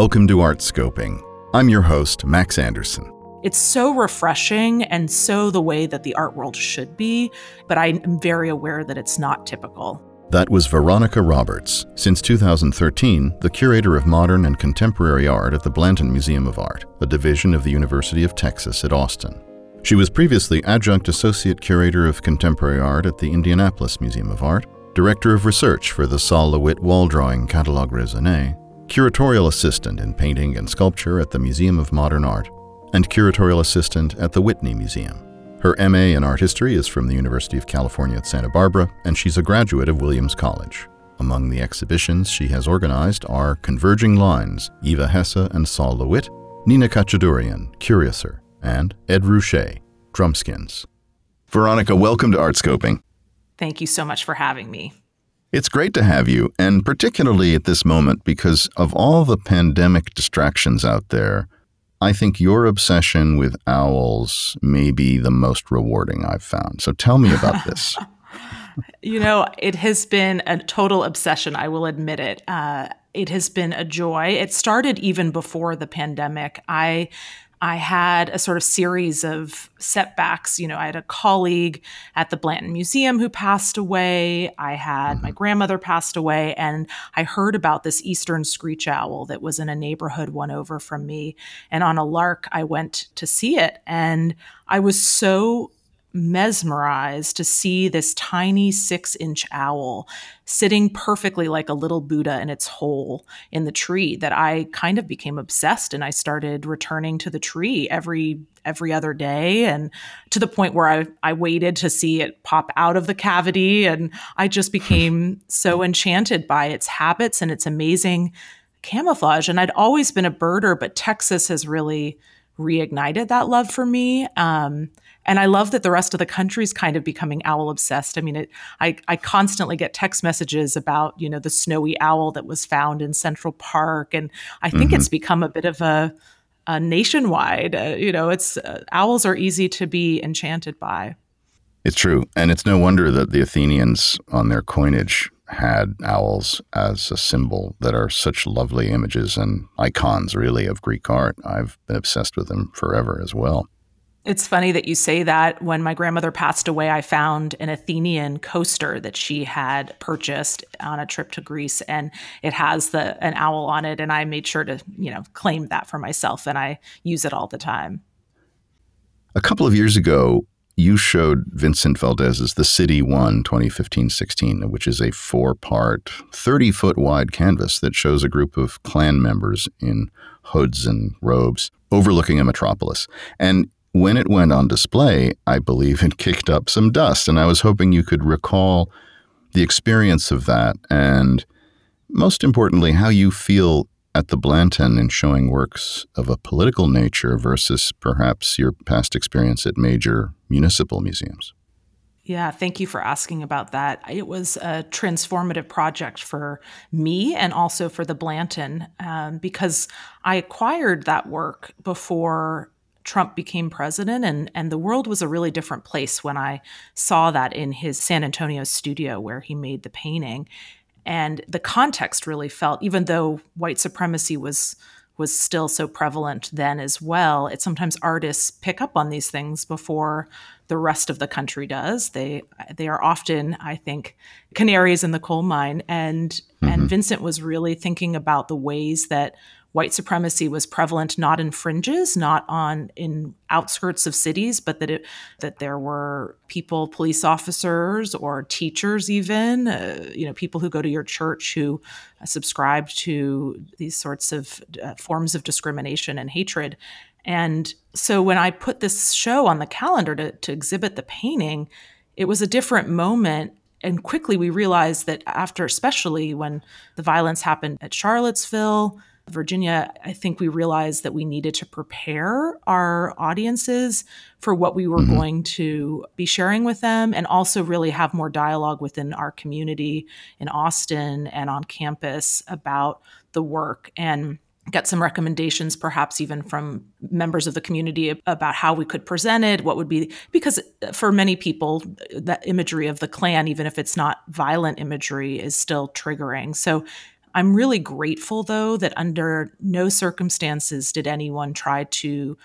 Welcome to Art Scoping. I'm your host, Max Anderson. It's so refreshing and so the way that the art world should be, but I'm very aware that it's not typical. That was Veronica Roberts, since 2013, the curator of modern and contemporary art at the Blanton Museum of Art, a division of the University of Texas at Austin. She was previously adjunct associate curator of contemporary art at the Indianapolis Museum of Art, director of research for the Sol LeWitt wall drawing Catalogue Raisonné, curatorial assistant in painting and sculpture at the Museum of Modern Art, and curatorial assistant at the Whitney Museum. Her MA in art history is from the University of California at Santa Barbara, and she's a graduate of Williams College. Among the exhibitions she has organized are Converging Lines, Eva Hesse and Sol LeWitt, Nina Katchadourian, Curiouser, and Ed Ruscha, Drumskins. Veronica, welcome to Artscoping. Thank you so much for having me. It's great to have you, and particularly at this moment because of all the pandemic distractions out there, I think your obsession with owls may be the most rewarding I've found. So tell me about this. you know, it has been a total obsession. I will admit it. Uh, it has been a joy. It started even before the pandemic. I I had a sort of series of setbacks. You know, I had a colleague at the Blanton Museum who passed away. I had mm-hmm. my grandmother passed away, and I heard about this eastern screech owl that was in a neighborhood one over from me. And on a lark, I went to see it, and I was so mesmerized to see this tiny six inch owl sitting perfectly like a little Buddha in its hole in the tree that I kind of became obsessed and I started returning to the tree every every other day and to the point where I, I waited to see it pop out of the cavity and I just became so enchanted by its habits and its amazing camouflage. And I'd always been a birder, but Texas has really reignited that love for me. Um, and I love that the rest of the country is kind of becoming owl obsessed. I mean, it, I, I constantly get text messages about, you know, the snowy owl that was found in Central Park. And I think mm-hmm. it's become a bit of a, a nationwide, uh, you know, it's uh, owls are easy to be enchanted by. It's true. And it's no wonder that the Athenians on their coinage had owls as a symbol that are such lovely images and icons, really, of Greek art. I've been obsessed with them forever as well. It's funny that you say that. When my grandmother passed away, I found an Athenian coaster that she had purchased on a trip to Greece, and it has the an owl on it. And I made sure to, you know, claim that for myself, and I use it all the time. A couple of years ago, you showed Vincent Valdez's The City One 2015 16, which is a four part, 30 foot wide canvas that shows a group of Klan members in hoods and robes overlooking a metropolis. And when it went on display, I believe it kicked up some dust. And I was hoping you could recall the experience of that and, most importantly, how you feel at the Blanton in showing works of a political nature versus perhaps your past experience at major municipal museums. Yeah, thank you for asking about that. It was a transformative project for me and also for the Blanton um, because I acquired that work before Trump became president and and the world was a really different place when I saw that in his San Antonio studio where he made the painting. And the context really felt even though white supremacy was was still so prevalent then as well it sometimes artists pick up on these things before the rest of the country does. They they are often i think canaries in the coal mine. And mm-hmm. and Vincent was really thinking about the ways that white supremacy was prevalent not in fringes, not on in outskirts of cities, but that it that there were people, police officers or teachers, even uh, you know people who go to your church who uh, subscribe to these sorts of uh, forms of discrimination and hatred. And so when I put this show on the calendar to, to exhibit the painting, it was a different moment and quickly we realized that after especially when the violence happened at charlottesville Virginia, I think we realized that we needed to prepare our audiences for what we were mm-hmm. going to be sharing with them and also really have more dialogue within our community in Austin and on campus about the work and get some recommendations perhaps even from members of the community about how we could present it what would be because for many people that imagery of the klan even if it's not violent imagery is still triggering so I'm really grateful, though, that under no circumstances did anyone try to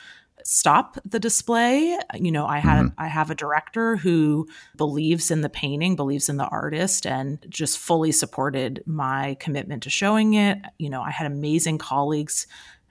stop the display. You know, I had mm-hmm. I have a director who believes in the painting, believes in the artist and just fully supported my commitment to showing it. You know, I had amazing colleagues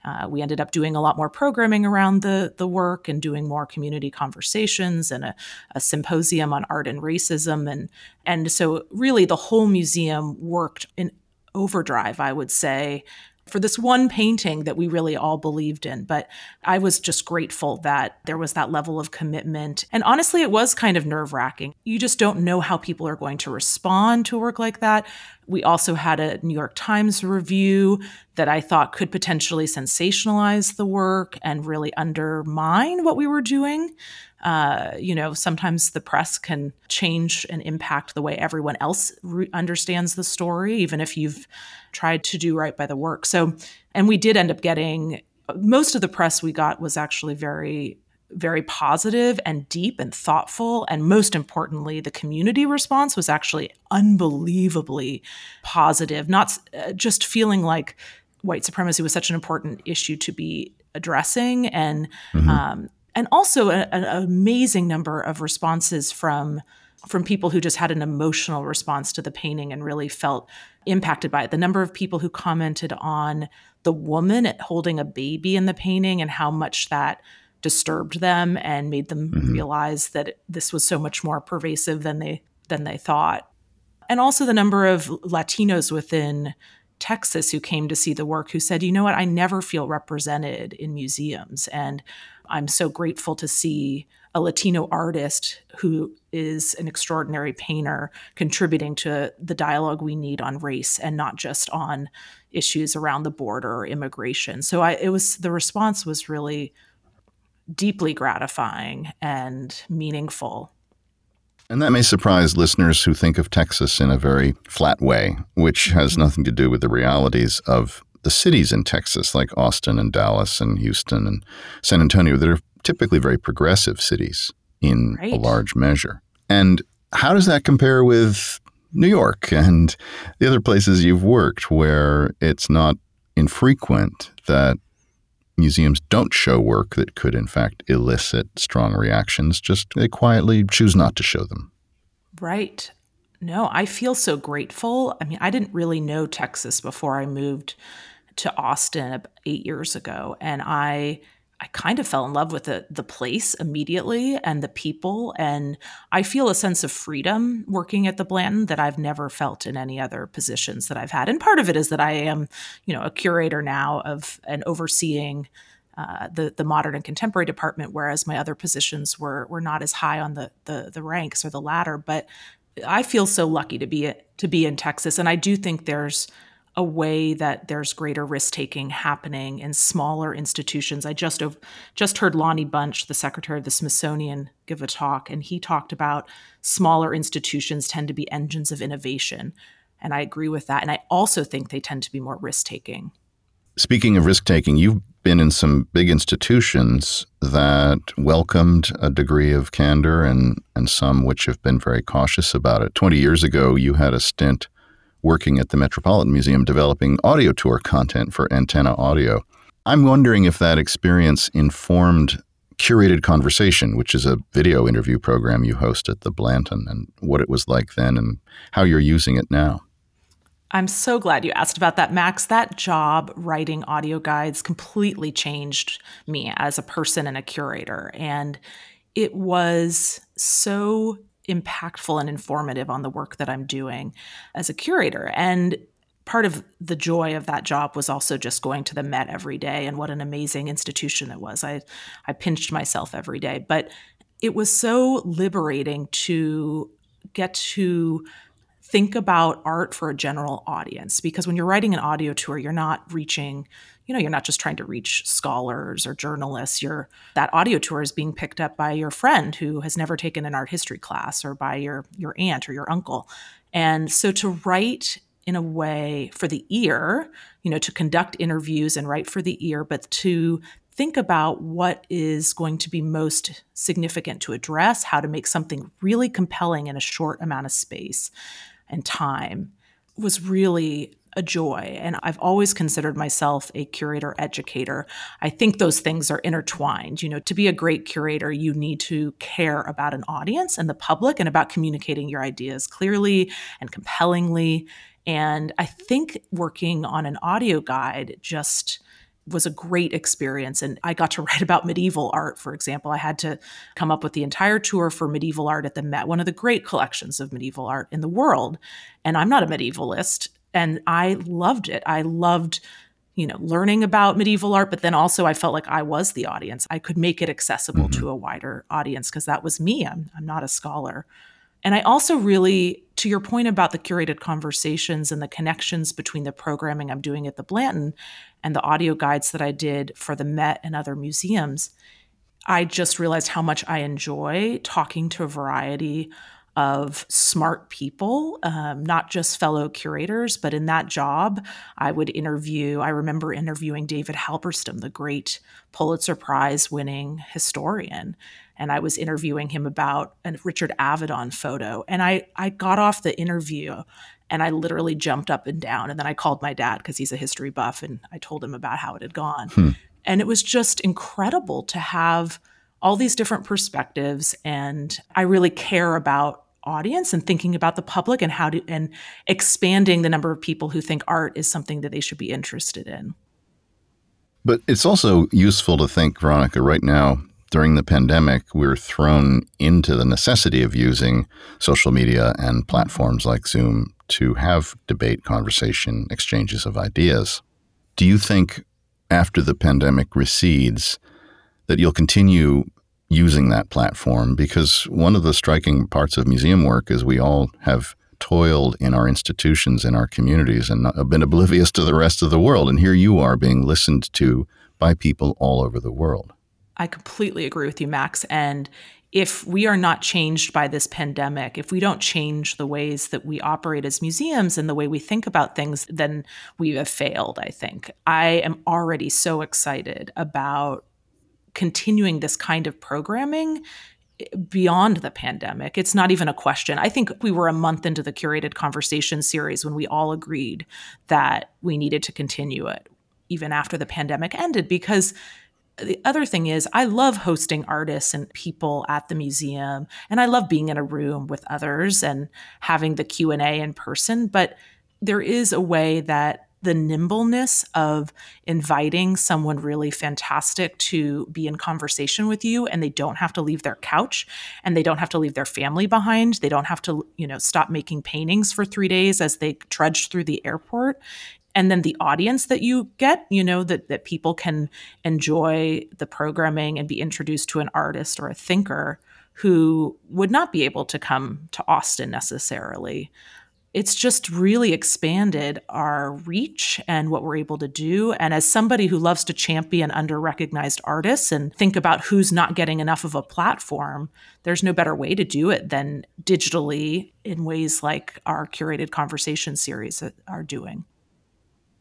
uh, we ended up doing a lot more programming around the the work and doing more community conversations and a, a, symposium on art and racism and and so really the whole museum worked in overdrive, I would say, for this one painting that we really all believed in. But I was just grateful that there was that level of commitment. And honestly, it was kind of nerve wracking. You just don't know how people are going to respond to work like that. We also had a New York Times review that I thought could potentially sensationalize the work and really undermine what we were doing. Uh, you know, sometimes the press can change and impact the way everyone else re- understands the story, even if you've tried to do right by the work. So, and we did end up getting most of the press we got was actually very very positive and deep and thoughtful. And most importantly, the community response was actually unbelievably positive, not uh, just feeling like white supremacy was such an important issue to be addressing and mm-hmm. um, and also a, an amazing number of responses from from people who just had an emotional response to the painting and really felt impacted by it. The number of people who commented on the woman holding a baby in the painting and how much that disturbed them and made them mm-hmm. realize that this was so much more pervasive than they than they thought. And also the number of Latinos within Texas who came to see the work who said, "You know what? I never feel represented in museums and I'm so grateful to see a Latino artist who is an extraordinary painter contributing to the dialogue we need on race and not just on issues around the border or immigration. So I it was the response was really deeply gratifying and meaningful. And that may surprise listeners who think of Texas in a very flat way, which has mm-hmm. nothing to do with the realities of the cities in Texas, like Austin and Dallas and Houston and San Antonio, that are typically very progressive cities in right. a large measure. And how does that compare with New York and the other places you've worked where it's not infrequent that museums don't show work that could, in fact, elicit strong reactions, just they quietly choose not to show them? Right. No, I feel so grateful. I mean, I didn't really know Texas before I moved to Austin eight years ago, and I I kind of fell in love with the the place immediately and the people and I feel a sense of freedom working at the Blanton that I've never felt in any other positions that I've had. And part of it is that I am, you know, a curator now of and overseeing uh, the the modern and contemporary department, whereas my other positions were were not as high on the the, the ranks or the ladder. But I feel so lucky to be to be in Texas, and I do think there's a way that there's greater risk taking happening in smaller institutions. I just just heard Lonnie Bunch, the secretary of the Smithsonian, give a talk, and he talked about smaller institutions tend to be engines of innovation, and I agree with that. And I also think they tend to be more risk taking. Speaking of risk taking, you've been in some big institutions that welcomed a degree of candor and, and some which have been very cautious about it. 20 years ago, you had a stint working at the Metropolitan Museum developing audio tour content for Antenna Audio. I'm wondering if that experience informed Curated Conversation, which is a video interview program you host at the Blanton, and what it was like then and how you're using it now. I'm so glad you asked about that, Max. That job writing audio guides completely changed me as a person and a curator. And it was so impactful and informative on the work that I'm doing as a curator. And part of the joy of that job was also just going to the Met every day and what an amazing institution it was. I I pinched myself every day, but it was so liberating to get to think about art for a general audience because when you're writing an audio tour, you're not reaching you know you're not just trying to reach scholars or journalists you're that audio tour is being picked up by your friend who has never taken an art history class or by your your aunt or your uncle. And so to write in a way for the ear you know to conduct interviews and write for the ear but to think about what is going to be most significant to address how to make something really compelling in a short amount of space and time was really a joy. And I've always considered myself a curator educator. I think those things are intertwined. You know, to be a great curator, you need to care about an audience and the public and about communicating your ideas clearly and compellingly. And I think working on an audio guide just was a great experience. And I got to write about medieval art, for example. I had to come up with the entire tour for medieval art at the Met, one of the great collections of medieval art in the world. And I'm not a medievalist, and I loved it. I loved you know learning about medieval art but then also i felt like i was the audience i could make it accessible mm-hmm. to a wider audience because that was me I'm, I'm not a scholar and I also really, to your point about the curated conversations and the connections between the programming I'm doing at the Blanton and the audio guides that I did for the Met and other museums, I just realized how much I enjoy talking to a variety of smart people, um, not just fellow curators, but in that job, I would interview. I remember interviewing David Halberstam, the great Pulitzer Prize winning historian. And I was interviewing him about a Richard Avedon photo. And I, I got off the interview and I literally jumped up and down. And then I called my dad because he's a history buff and I told him about how it had gone. Hmm. And it was just incredible to have all these different perspectives. And I really care about audience and thinking about the public and how to and expanding the number of people who think art is something that they should be interested in. But it's also useful to think, Veronica, right now during the pandemic, we're thrown into the necessity of using social media and platforms like Zoom to have debate, conversation, exchanges of ideas. Do you think after the pandemic recedes that you'll continue using that platform because one of the striking parts of museum work is we all have toiled in our institutions in our communities and have been oblivious to the rest of the world. And here you are being listened to by people all over the world. I completely agree with you max. And if we are not changed by this pandemic, if we don't change the ways that we operate as museums and the way we think about things, then we have failed, I think. I am already so excited about continuing this kind of programming beyond the pandemic. It's not even a question. I think we were a month into the curated conversation series when we all agreed that we needed to continue it even after the pandemic ended because the other thing is I love hosting artists and people at the museum and I love being in a room with others and having the Q&A in person, but there is a way that the nimbleness of inviting someone really fantastic to be in conversation with you and they don't have to leave their couch and they don't have to leave their family behind. They don't have to you know stop making paintings for 3 days as they trudge through the airport. And then the audience that you get you know that that people can enjoy the programming and be introduced to an artist or a thinker who would not be able to come to Austin necessarily it's just really expanded our reach and what we're able to do. And as somebody who loves to champion under recognized artists and think about who's not getting enough of a platform, there's no better way to do it than digitally in ways like our curated conversation series are doing.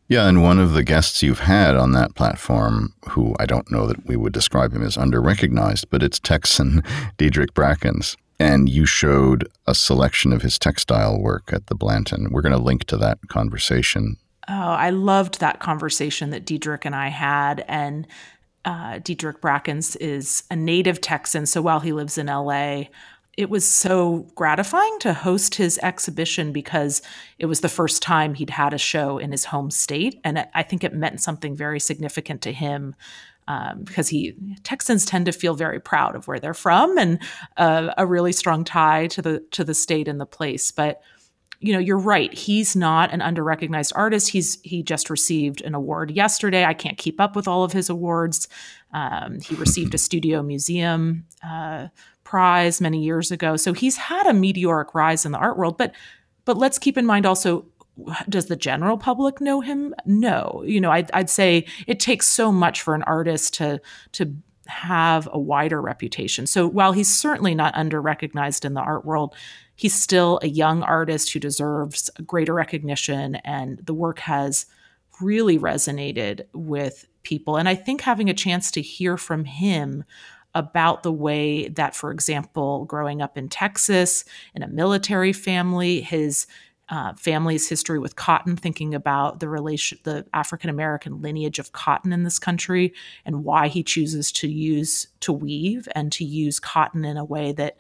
Yeah, and one of the guests you've had on that platform, who I don't know that we would describe him as under recognized, but it's Texan Diedrick Brackens and you showed a selection of his textile work at the Blanton. We're going to link to that conversation. Oh, I loved that conversation that Diedrick and I had. And uh, Diedrick Brackens is a native Texan. So while he lives in LA, it was so gratifying to host his exhibition because it was the first time he'd had a show in his home state. And I think it meant something very significant to him um, because he Texans tend to feel very proud of where they're from and uh, a really strong tie to the to the state and the place. But you know, you're right. He's not an underrecognized artist. He's he just received an award yesterday. I can't keep up with all of his awards. Um, he received a Studio Museum uh, prize many years ago, so he's had a meteoric rise in the art world. But but let's keep in mind also does the general public know him? No. You know, I'd, I'd say it takes so much for an artist to to have a wider reputation. So while he's certainly not under recognized in the art world, he's still a young artist who deserves greater recognition, and the work has really resonated with people. And I think having a chance to hear from him about the way that, for example, growing up in Texas in a military family, his uh, family's history with cotton, thinking about the relation, the African American lineage of cotton in this country, and why he chooses to use to weave and to use cotton in a way that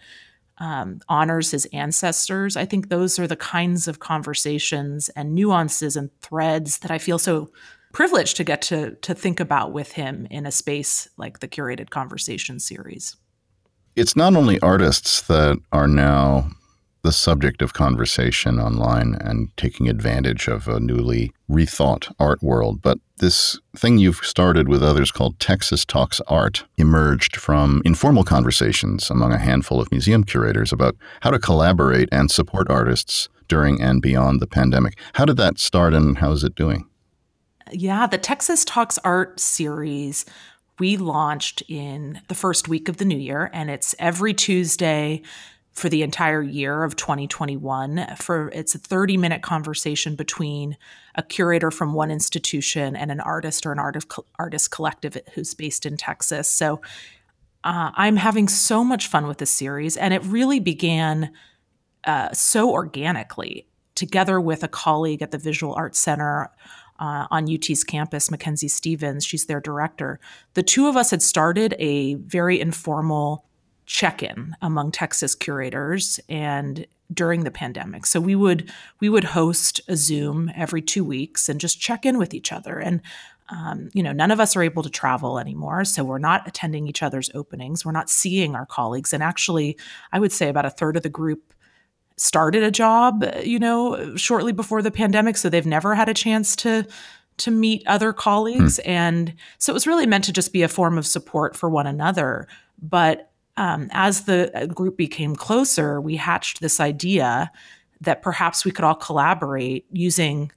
um, honors his ancestors. I think those are the kinds of conversations and nuances and threads that I feel so privileged to get to to think about with him in a space like the curated conversation series. It's not only artists that are now the subject of conversation online and taking advantage of a newly rethought art world. But this thing you've started with others called Texas Talks Art emerged from informal conversations among a handful of museum curators about how to collaborate and support artists during and beyond the pandemic. How did that start and how is it doing? Yeah, the Texas Talks Art series we launched in the first week of the new year, and it's every Tuesday for the entire year of 2021 for it's a 30 minute conversation between a curator from one institution and an artist or an artist artist collective who's based in Texas. So uh, I'm having so much fun with this series, and it really began uh, so organically together with a colleague at the Visual Arts Center uh, on UT's campus, Mackenzie Stevens. She's their director. The two of us had started a very informal check-in among Texas curators and during the pandemic. So we would we would host a Zoom every two weeks and just check in with each other. And um, you know, none of us are able to travel anymore, so we're not attending each other's openings. We're not seeing our colleagues, and actually, I would say about a third of the group started a job, you know, shortly before the pandemic, so they've never had a chance to to meet other colleagues, hmm. and so it was really meant to just be a form of support for one another. But um, as the uh, group became closer, we hatched this idea that perhaps we could all collaborate using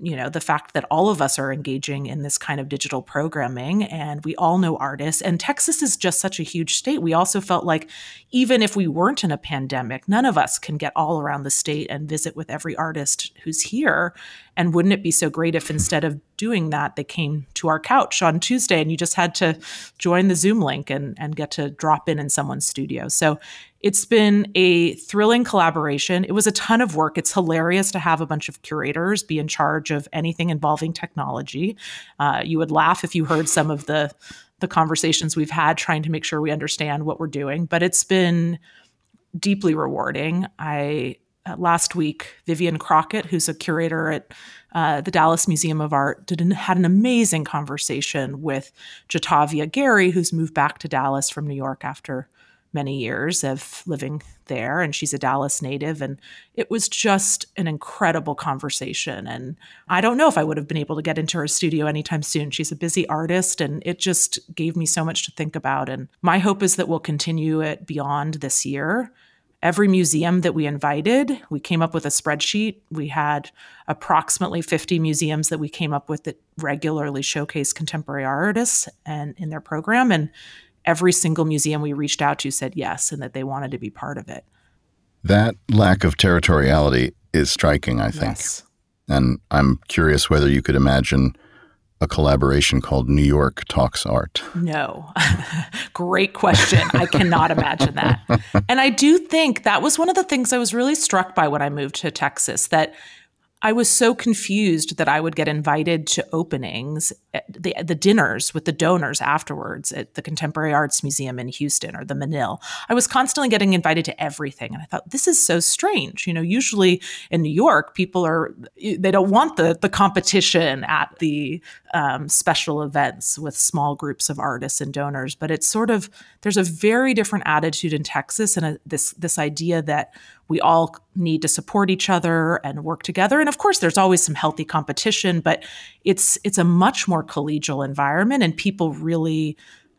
you know the fact that all of us are engaging in this kind of digital programming and we all know artists. And Texas is just such a huge state. We also felt like even if we weren't in a pandemic none of us can get all around the state and visit with every artist who's here and wouldn't it be so great if instead of doing that they came to our couch on Tuesday and you just had to join the Zoom link and and get to drop in in someone's studio so it's been a thrilling collaboration. It was a ton of work. It's hilarious to have a bunch of curators be in charge of anything involving technology. Uh, you would laugh if you heard some of the the conversations we've had trying to make sure we understand what we're doing, but it's been deeply rewarding. I last week, Vivian Crockett, who's a curator at uh, the Dallas Museum of Art, an, had an amazing conversation with Jatovia Gary, who's moved back to Dallas from New York after many years of living there and she's a Dallas native and it was just an incredible conversation and I don't know if I would have been able to get into her studio anytime soon. She's a busy artist and it just gave me so much to think about and my hope is that we'll continue it beyond this year. Every museum that we invited, we came up with a spreadsheet. We had approximately 50 museums that we came up with that regularly showcase contemporary artists and in their program and every single museum we reached out to said yes and that they wanted to be part of it. That lack of territoriality is striking, I think. Yes. And I'm curious whether you could imagine a collaboration called New York Talks Art? No. Great question. I cannot imagine that. And I do think that was one of the things I was really struck by when I moved to Texas that I was so confused that I would get invited to openings, the, the dinners with the donors afterwards at the Contemporary Arts Museum in Houston or the Menil. I was constantly getting invited to everything. And I thought, this is so strange. You know, usually in New York, people are, they don't want the, the competition at the um, special events with small groups of artists and donors. But it's sort of, there's a very different attitude in Texas and a, this, this idea that we all need to support each other and work together and of course there's always some healthy competition but it's it's a much more collegial environment and people really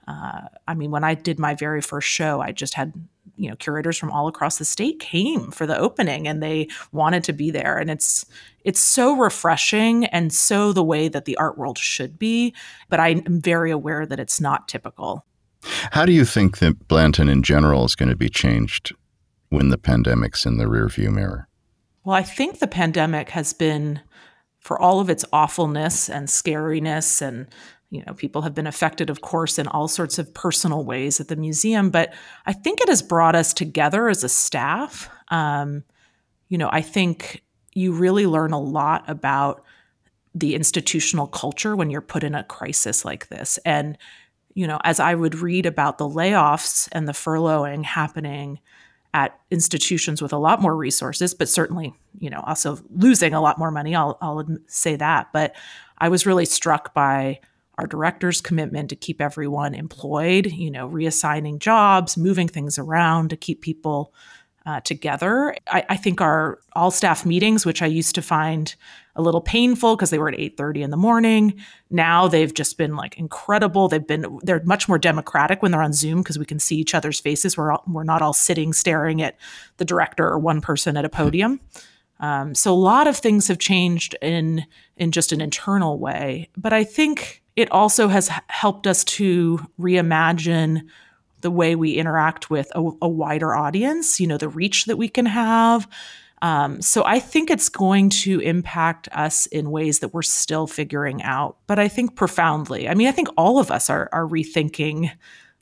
uh, i mean when i did my very first show i just had you know curators from all across the state came for the opening and they wanted to be there and it's it's so refreshing and so the way that the art world should be but i'm very aware that it's not typical how do you think that blanton in general is going to be changed when the pandemic's in the rearview mirror? Well, I think the pandemic has been, for all of its awfulness and scariness, and you know, people have been affected, of course, in all sorts of personal ways at the museum. But I think it has brought us together as a staff. Um, you know, I think you really learn a lot about the institutional culture when you're put in a crisis like this. And, you know, as I would read about the layoffs and the furloughing happening at institutions with a lot more resources, but certainly, you know, also losing a lot more money, I'll, I'll say that. But I was really struck by our director's commitment to keep everyone employed, you know, reassigning jobs, moving things around to keep people uh, together. I, I, think our all staff meetings, which I used to find a little painful because they were at 8:30 in the morning, now they've just been like incredible. They've been they're much more democratic when they're on Zoom because we can see each other's faces. We're all, we're not all sitting staring at the director or one person at a podium. Um, so a lot of things have changed in in just an internal way, but I think it also has helped us to reimagine the way we interact with a, a wider audience, you know, the reach that we can have. Um, so I think it's going to impact us in ways that we're still figuring out, but I think profoundly. I mean, I think all of us are, are rethinking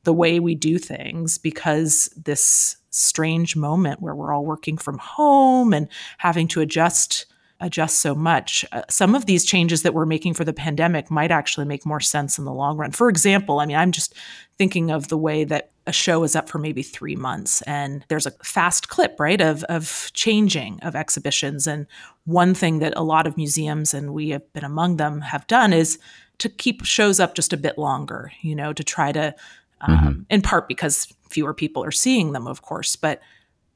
the way we do things because this strange moment where we're all working from home and having to adjust adjust so much. Uh, some of these changes that we're making for the pandemic might actually make more sense in the long run. For example, I mean, I'm just thinking of the way that a show is up for maybe three months and there's a fast clip, right, of, of changing of exhibitions. And one thing that a lot of museums, and we have been among them, have done is to keep shows up just a bit longer, you know, to try to, um, mm-hmm. in part because fewer people are seeing them, of course, but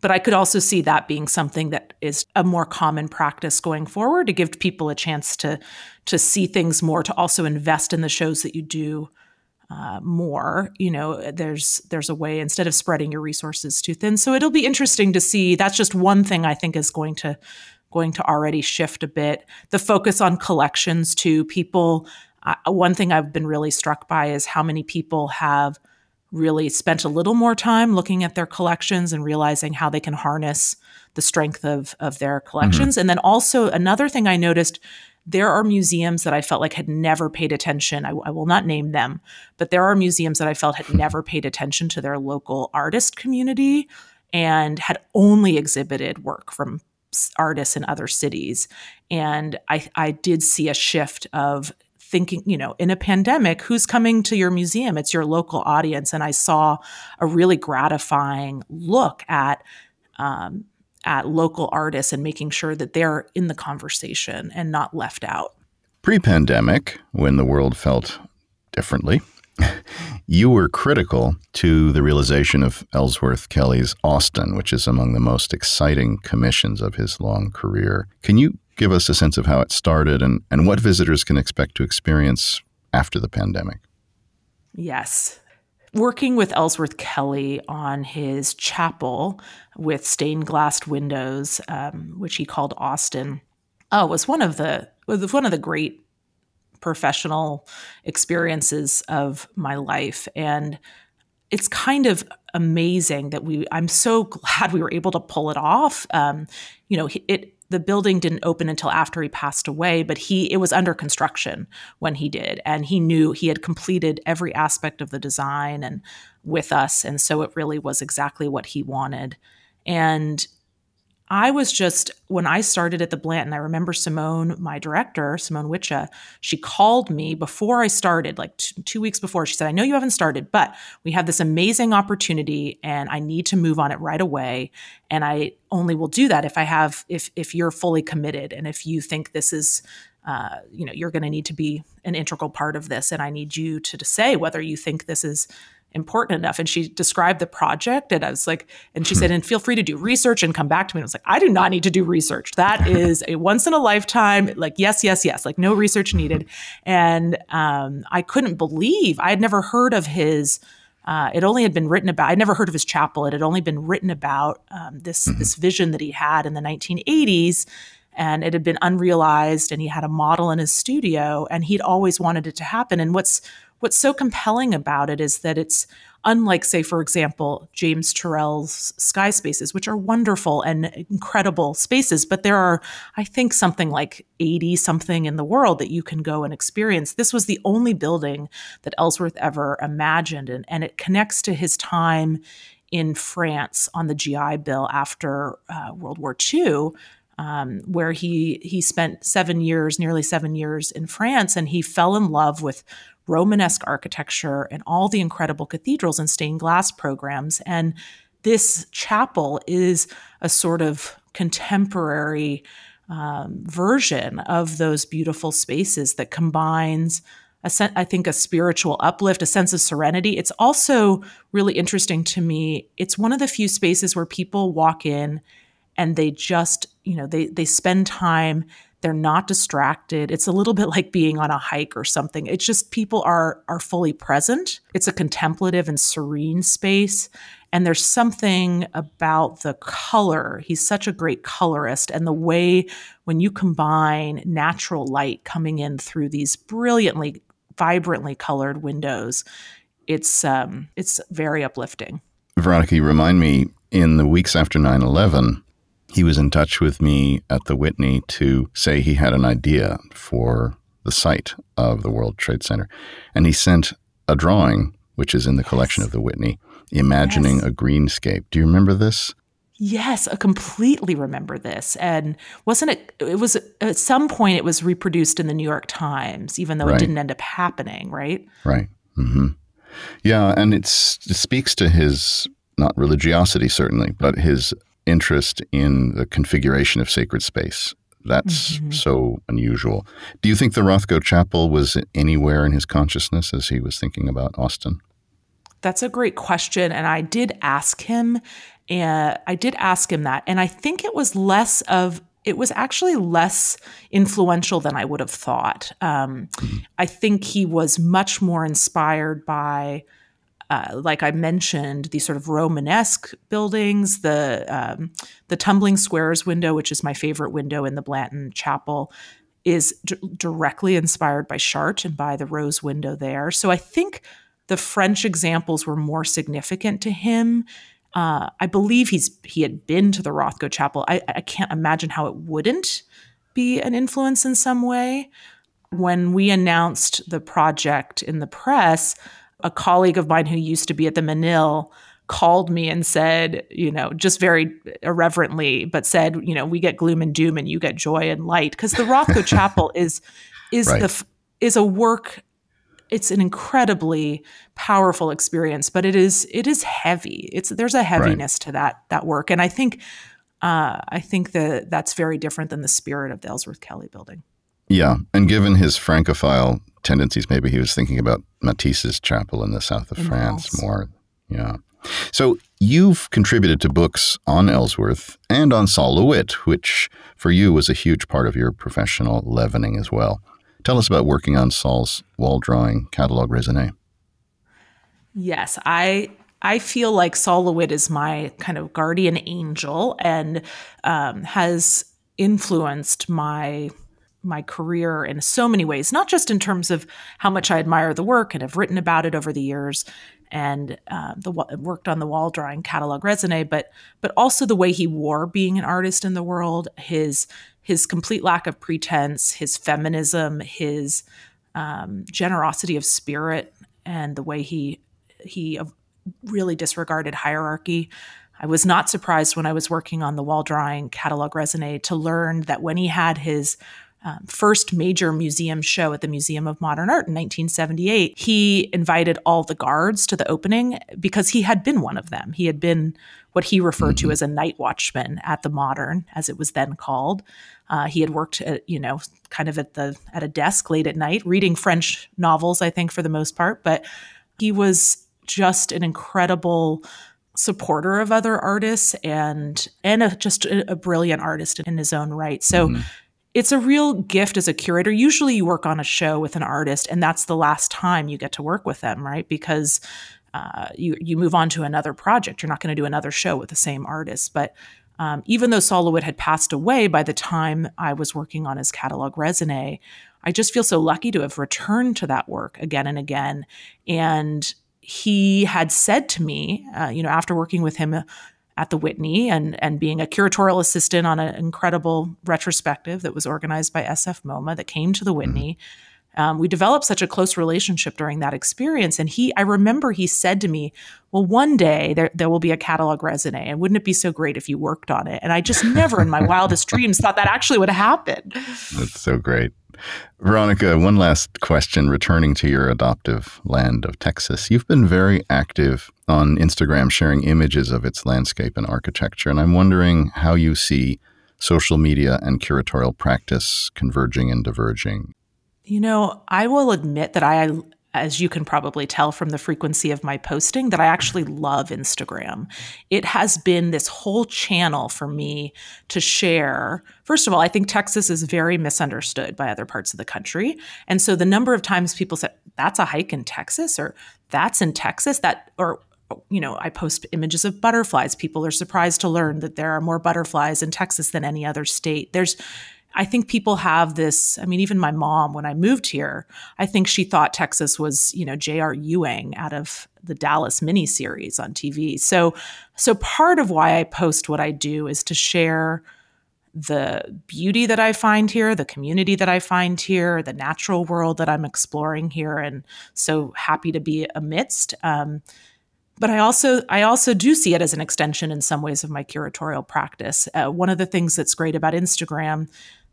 but I could also see that being something that is a more common practice going forward to give people a chance to to see things more, to also invest in the shows that you do uh, more. You know, there's there's a way instead of spreading your resources too thin. So it'll be interesting to see. That's just one thing I think is going to going to already shift a bit. The focus on collections to People. Uh, one thing I've been really struck by is how many people have really spent a little more time looking at their collections and realizing how they can harness the strength of, of their collections. Mm-hmm. And then also another thing I noticed there are museums that I felt like had never paid attention. I, I will not name them, but there are museums that I felt had never paid attention to their local artist community and had only exhibited work from artists in other cities. And I, I did see a shift of thinking, you know, in a pandemic, who's coming to your museum? It's your local audience. And I saw a really gratifying look at um, at local artists and making sure that they're in the conversation and not left out. Pre-pandemic, when the world felt differently, you were critical to the realization of Ellsworth Kelly's Austin, which is among the most exciting commissions of his long career. Can you give us a sense of how it started and, and what visitors can expect to experience after the pandemic. Yes. Working with Ellsworth Kelly on his chapel with stained glass windows, um, which he called Austin, oh, was one of the was one of the great professional experiences of my life. And it's kind of amazing that we i'm so glad we were able to pull it off um, you know it the building didn't open until after he passed away but he it was under construction when he did. And he knew he had completed every aspect of the design and with us. And so it really was exactly what he wanted. And I was just, when I started at the Blanton, I remember Simone, my director, Simone Wicha, she called me before I started, like t- two weeks before. She said, I know you haven't started, but we have this amazing opportunity and I need to move on it right away. And I only will do that if I have, if, if you're fully committed and if you think this is, uh, you know, you're going to need to be an integral part of this. And I need you to, to say whether you think this is important enough. And she described the project, and I was like, and she said, and feel free to do research and come back to me. And I was like, I do not need to do research. That is a once in a lifetime, like, yes, yes, yes, like no research needed. And um, I couldn't believe I had never heard of his. Uh, it only had been written about. I'd never heard of his chapel. It had only been written about um, this mm-hmm. this vision that he had in the 1980s, and it had been unrealized. And he had a model in his studio, and he'd always wanted it to happen. And what's what's so compelling about it is that it's unlike, say, for example, James Turrell's Sky Spaces, which are wonderful and incredible spaces, but there are, I think, something like 80 something in the world that you can go and experience. This was the only building that Ellsworth ever imagined, and, and it connects to his time in France on the GI Bill after uh, World War II um, where he he spent seven years, nearly seven years in France, and he fell in love with Romanesque architecture and all the incredible cathedrals and stained glass programs. And this chapel is a sort of contemporary um, version of those beautiful spaces that combines a sen- I think a spiritual uplift, a sense of serenity. It's also really interesting to me. It's one of the few spaces where people walk in and they just, you know, they they spend time, they're not distracted. It's a little bit like being on a hike or something. It's just people are are fully present. It's a contemplative and serene space and there's something about the color. He's such a great colorist. And the way when you combine natural light coming in through these brilliantly vibrantly colored windows. It's um, it's very uplifting. Veronica, you remind me in the weeks after 9 11, he was in touch with me at the Whitney to say he had an idea for the site of the World Trade Center. And he sent a drawing, which is in the collection of the Whitney, imagining yes. a greenscape. Do you remember this? Yes, I completely remember this. And wasn't it, it was at some point it was reproduced in the New York Times, even though right. it didn't end up happening, right? Right. Mm-hmm. Yeah. And it speaks to his, not religiosity certainly, but his interest in the configuration of sacred space. That's mm-hmm. so unusual. Do you think the Rothko Chapel was anywhere in his consciousness as he was thinking about Austin? That's a great question. And I did ask him, and I did ask him that. And I think it was less of, it was actually less influential than I would have thought. Um, I think he was much more inspired by, uh, like I mentioned, these sort of Romanesque buildings, the um, the tumbling squares window, which is my favorite window in the Blanton Chapel, is d- directly inspired by Chartres and by the rose window there. So I think the French examples were more significant to him. Uh, I believe he's he had been to the Rothko Chapel. I, I can't imagine how it wouldn't be an influence in some way. When we announced the project in the press, a colleague of mine who used to be at the Menil called me and said, you know, just very irreverently, but said, you know, we get gloom and doom and you get joy and light because the Rothko Chapel is is right. the is a work it's an incredibly powerful experience, but it is it is heavy. It's there's a heaviness right. to that that work, and I think uh, I think that that's very different than the spirit of the Ellsworth Kelly building. Yeah, and given his Francophile tendencies, maybe he was thinking about Matisse's chapel in the south of in France more. Yeah. So you've contributed to books on Ellsworth and on Sol LeWitt, which for you was a huge part of your professional leavening as well. Tell us about working on Sol's wall drawing catalog raisonné. Yes, I I feel like Sol LeWitt is my kind of guardian angel and um, has influenced my my career in so many ways, not just in terms of how much I admire the work and have written about it over the years, and uh, the worked on the wall drawing catalog raisonné, but but also the way he wore being an artist in the world, his his complete lack of pretense, his feminism, his um, generosity of spirit, and the way he he really disregarded hierarchy. I was not surprised when I was working on the wall drawing catalog raisonné to learn that when he had his um, first major museum show at the Museum of Modern Art in 1978, he invited all the guards to the opening because he had been one of them. He had been what he referred mm-hmm. to as a night watchman at the Modern, as it was then called. Uh, he had worked, at, you know, kind of at the at a desk late at night, reading French novels, I think, for the most part. But he was just an incredible supporter of other artists and and a, just a, a, brilliant artist in his own right. So. Mm-hmm it's a real gift as a curator. Usually you work on a show with an artist and that's the last time you get to work with them, right? Because uh, you, you move on to another project. You're not going to do another show with the same artist. But um, even though Sol LeWitt had passed away by the time I was working on his catalog raisonné, I just feel so lucky to have returned to that work again and again. And he had said to me, uh, you know, after working with him at the Whitney and and being a curatorial assistant on an incredible retrospective that was organized by SF MoMA that came to the mm-hmm. Um, we developed such a close relationship during that experience. And he, I remember he said to me, well, one day there, there will be a catalog resume, and wouldn't it be so great if you worked on it? And I just never in my wildest dreams thought that actually would happen. That's so great. Veronica, one last question returning to your adoptive land of Texas. You've been very active on Instagram sharing images of its landscape and architecture, and I'm wondering how you see social media and curatorial practice converging and diverging. You know, I will admit that I as you can probably tell from the frequency of my posting, that I actually love Instagram. It has been this whole channel for me to share. First of all, I think Texas is very misunderstood by other parts of the country. And so the number of times people say, that's a hike in Texas, or that's in Texas, that, or, you know, I post images of butterflies. People are surprised to learn that there are more butterflies in Texas than any other state. There's, I think people have this. I mean, even my mom, when I moved here, I think she thought Texas was, you know, J.R. Ewing out of the Dallas miniseries on TV. So, so part of why I post what I do is to share the beauty that I find here, the community that I find here, the natural world that I'm exploring here, and so happy to be amidst. Um, but I also I also do see it as an extension in some ways of my curatorial practice. Uh, one of the things that's great about Instagram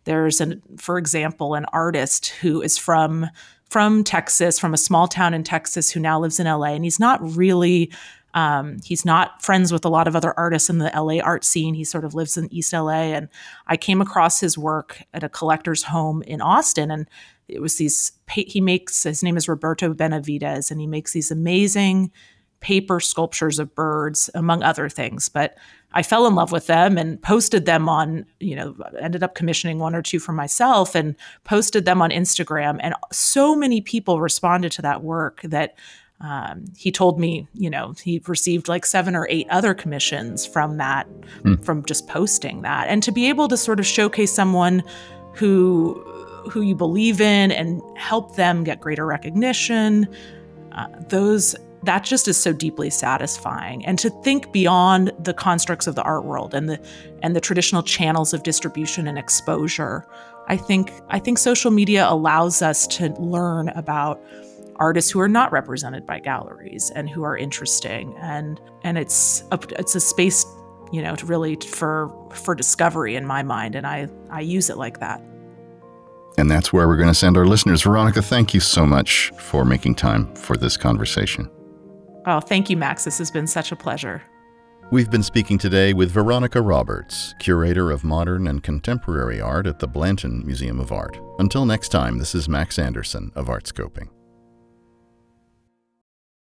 there's an, for example, an artist who is from from Texas, from a small town in Texas, who now lives in LA, and he's not really um, he's not friends with a lot of other artists in the LA art scene. He sort of lives in East LA. And I came across his work at a collector's home in Austin. And it was these, he makes, his name is Roberto Benavidez, and he makes these amazing paper sculptures of birds, among other things. But I fell in love with them and posted them on, you know, ended up commissioning one or two for myself and posted them on Instagram. And so many people responded to that work that um, he told me, you know, he received like seven or eight other commissions from that, mm. from just posting that. And to be able to sort of showcase someone who who you believe in and help them get greater recognition, uh, those that just is so deeply satisfying and to think beyond the constructs of the art world and the and the traditional channels of distribution and exposure i think i think social media allows us to learn about artists who are not represented by galleries and who are interesting and and it's a, it's a space you know to really for for discovery in my mind and i i use it like that and that's where we're going to send our listeners. Veronica, thank you so much for making time for this conversation. Oh, thank you, Max. This has been such a pleasure. We've been speaking today with Veronica Roberts, curator of modern and contemporary art at the Blanton Museum of Art. Until next time, this is Max Anderson of Artscoping.